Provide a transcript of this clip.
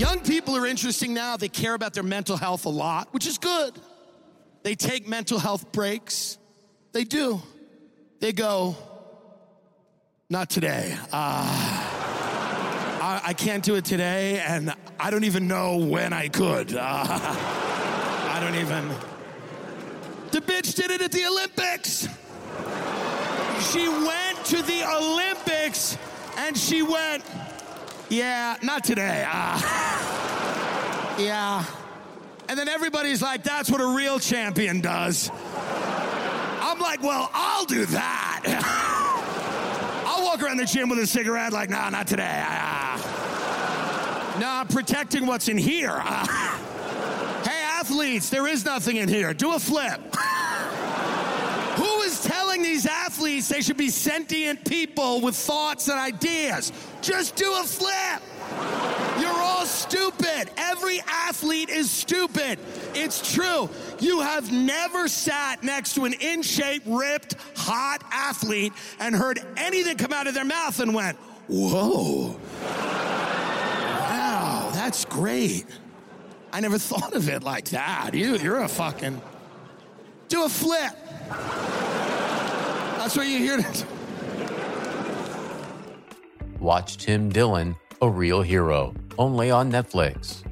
Young people are interesting now. They care about their mental health a lot, which is good. They take mental health breaks. They do. They go, not today. Uh, I, I, can't do it today, and I don't even know when I could. Uh, I don't even. The bitch did it at the Olympics. She went to the Olympics and she went, yeah, not today. Uh, yeah. And then everybody's like, that's what a real champion does. I'm like, well, I'll do that. I'll walk around the gym with a cigarette, like, nah, not today. Uh, nah, protecting what's in here. Uh, hey, athletes, there is nothing in here. Do a flip. Who is athletes they should be sentient people with thoughts and ideas? Just do a flip. You're all stupid. Every athlete is stupid. It's true. You have never sat next to an in shape, ripped, hot athlete and heard anything come out of their mouth and went, Whoa. Wow, that's great. I never thought of it like that. You, you're a fucking. Do a flip. That's what you hear. Watch Tim Dillon, A Real Hero, only on Netflix.